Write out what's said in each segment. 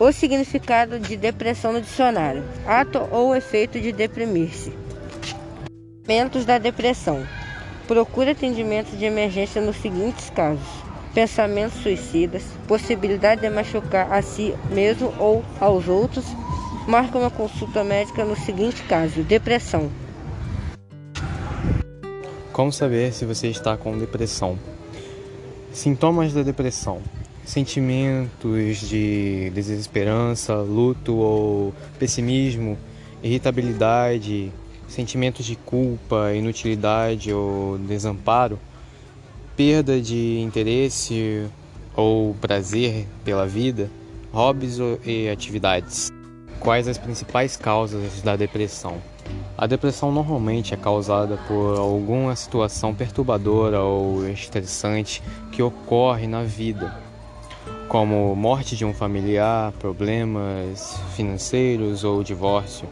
O significado de depressão no dicionário: ato ou efeito de deprimir-se. Momentos da depressão. Procure atendimento de emergência nos seguintes casos: pensamentos suicidas, possibilidade de machucar a si mesmo ou aos outros. Marque uma consulta médica no seguinte caso: depressão. Como saber se você está com depressão? Sintomas da depressão: sentimentos de desesperança, luto ou pessimismo, irritabilidade, sentimentos de culpa, inutilidade ou desamparo, perda de interesse ou prazer pela vida, hobbies e atividades. Quais as principais causas da depressão? A depressão normalmente é causada por alguma situação perturbadora ou estressante que ocorre na vida, como morte de um familiar, problemas financeiros ou divórcio.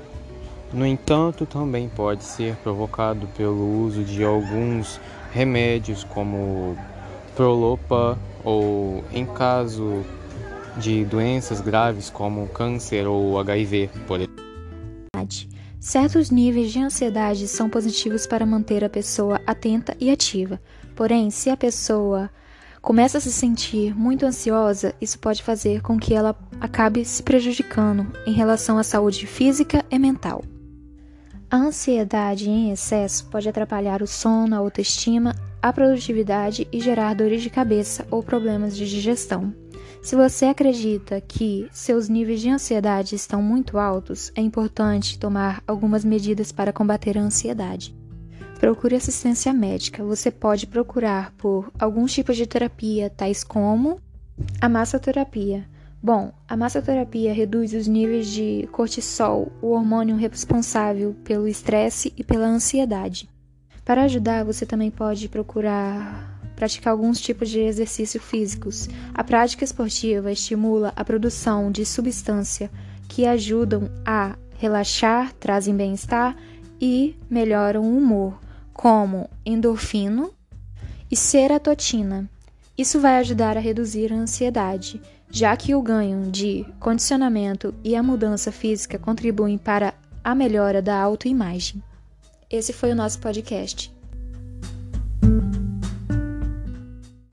No entanto, também pode ser provocado pelo uso de alguns remédios, como Prolopa, ou em caso de doenças graves como câncer ou HIV, por exemplo. Certos níveis de ansiedade são positivos para manter a pessoa atenta e ativa. Porém, se a pessoa começa a se sentir muito ansiosa, isso pode fazer com que ela acabe se prejudicando em relação à saúde física e mental. A ansiedade em excesso pode atrapalhar o sono, a autoestima, a produtividade e gerar dores de cabeça ou problemas de digestão. Se você acredita que seus níveis de ansiedade estão muito altos, é importante tomar algumas medidas para combater a ansiedade. Procure assistência médica. Você pode procurar por alguns tipos de terapia, tais como a massoterapia. Bom, a massoterapia reduz os níveis de cortisol, o hormônio responsável pelo estresse e pela ansiedade. Para ajudar, você também pode procurar praticar alguns tipos de exercícios físicos. A prática esportiva estimula a produção de substâncias que ajudam a relaxar, trazem bem-estar e melhoram o humor, como endorfino e serotonina. Isso vai ajudar a reduzir a ansiedade, já que o ganho de condicionamento e a mudança física contribuem para a melhora da autoimagem. Esse foi o nosso podcast.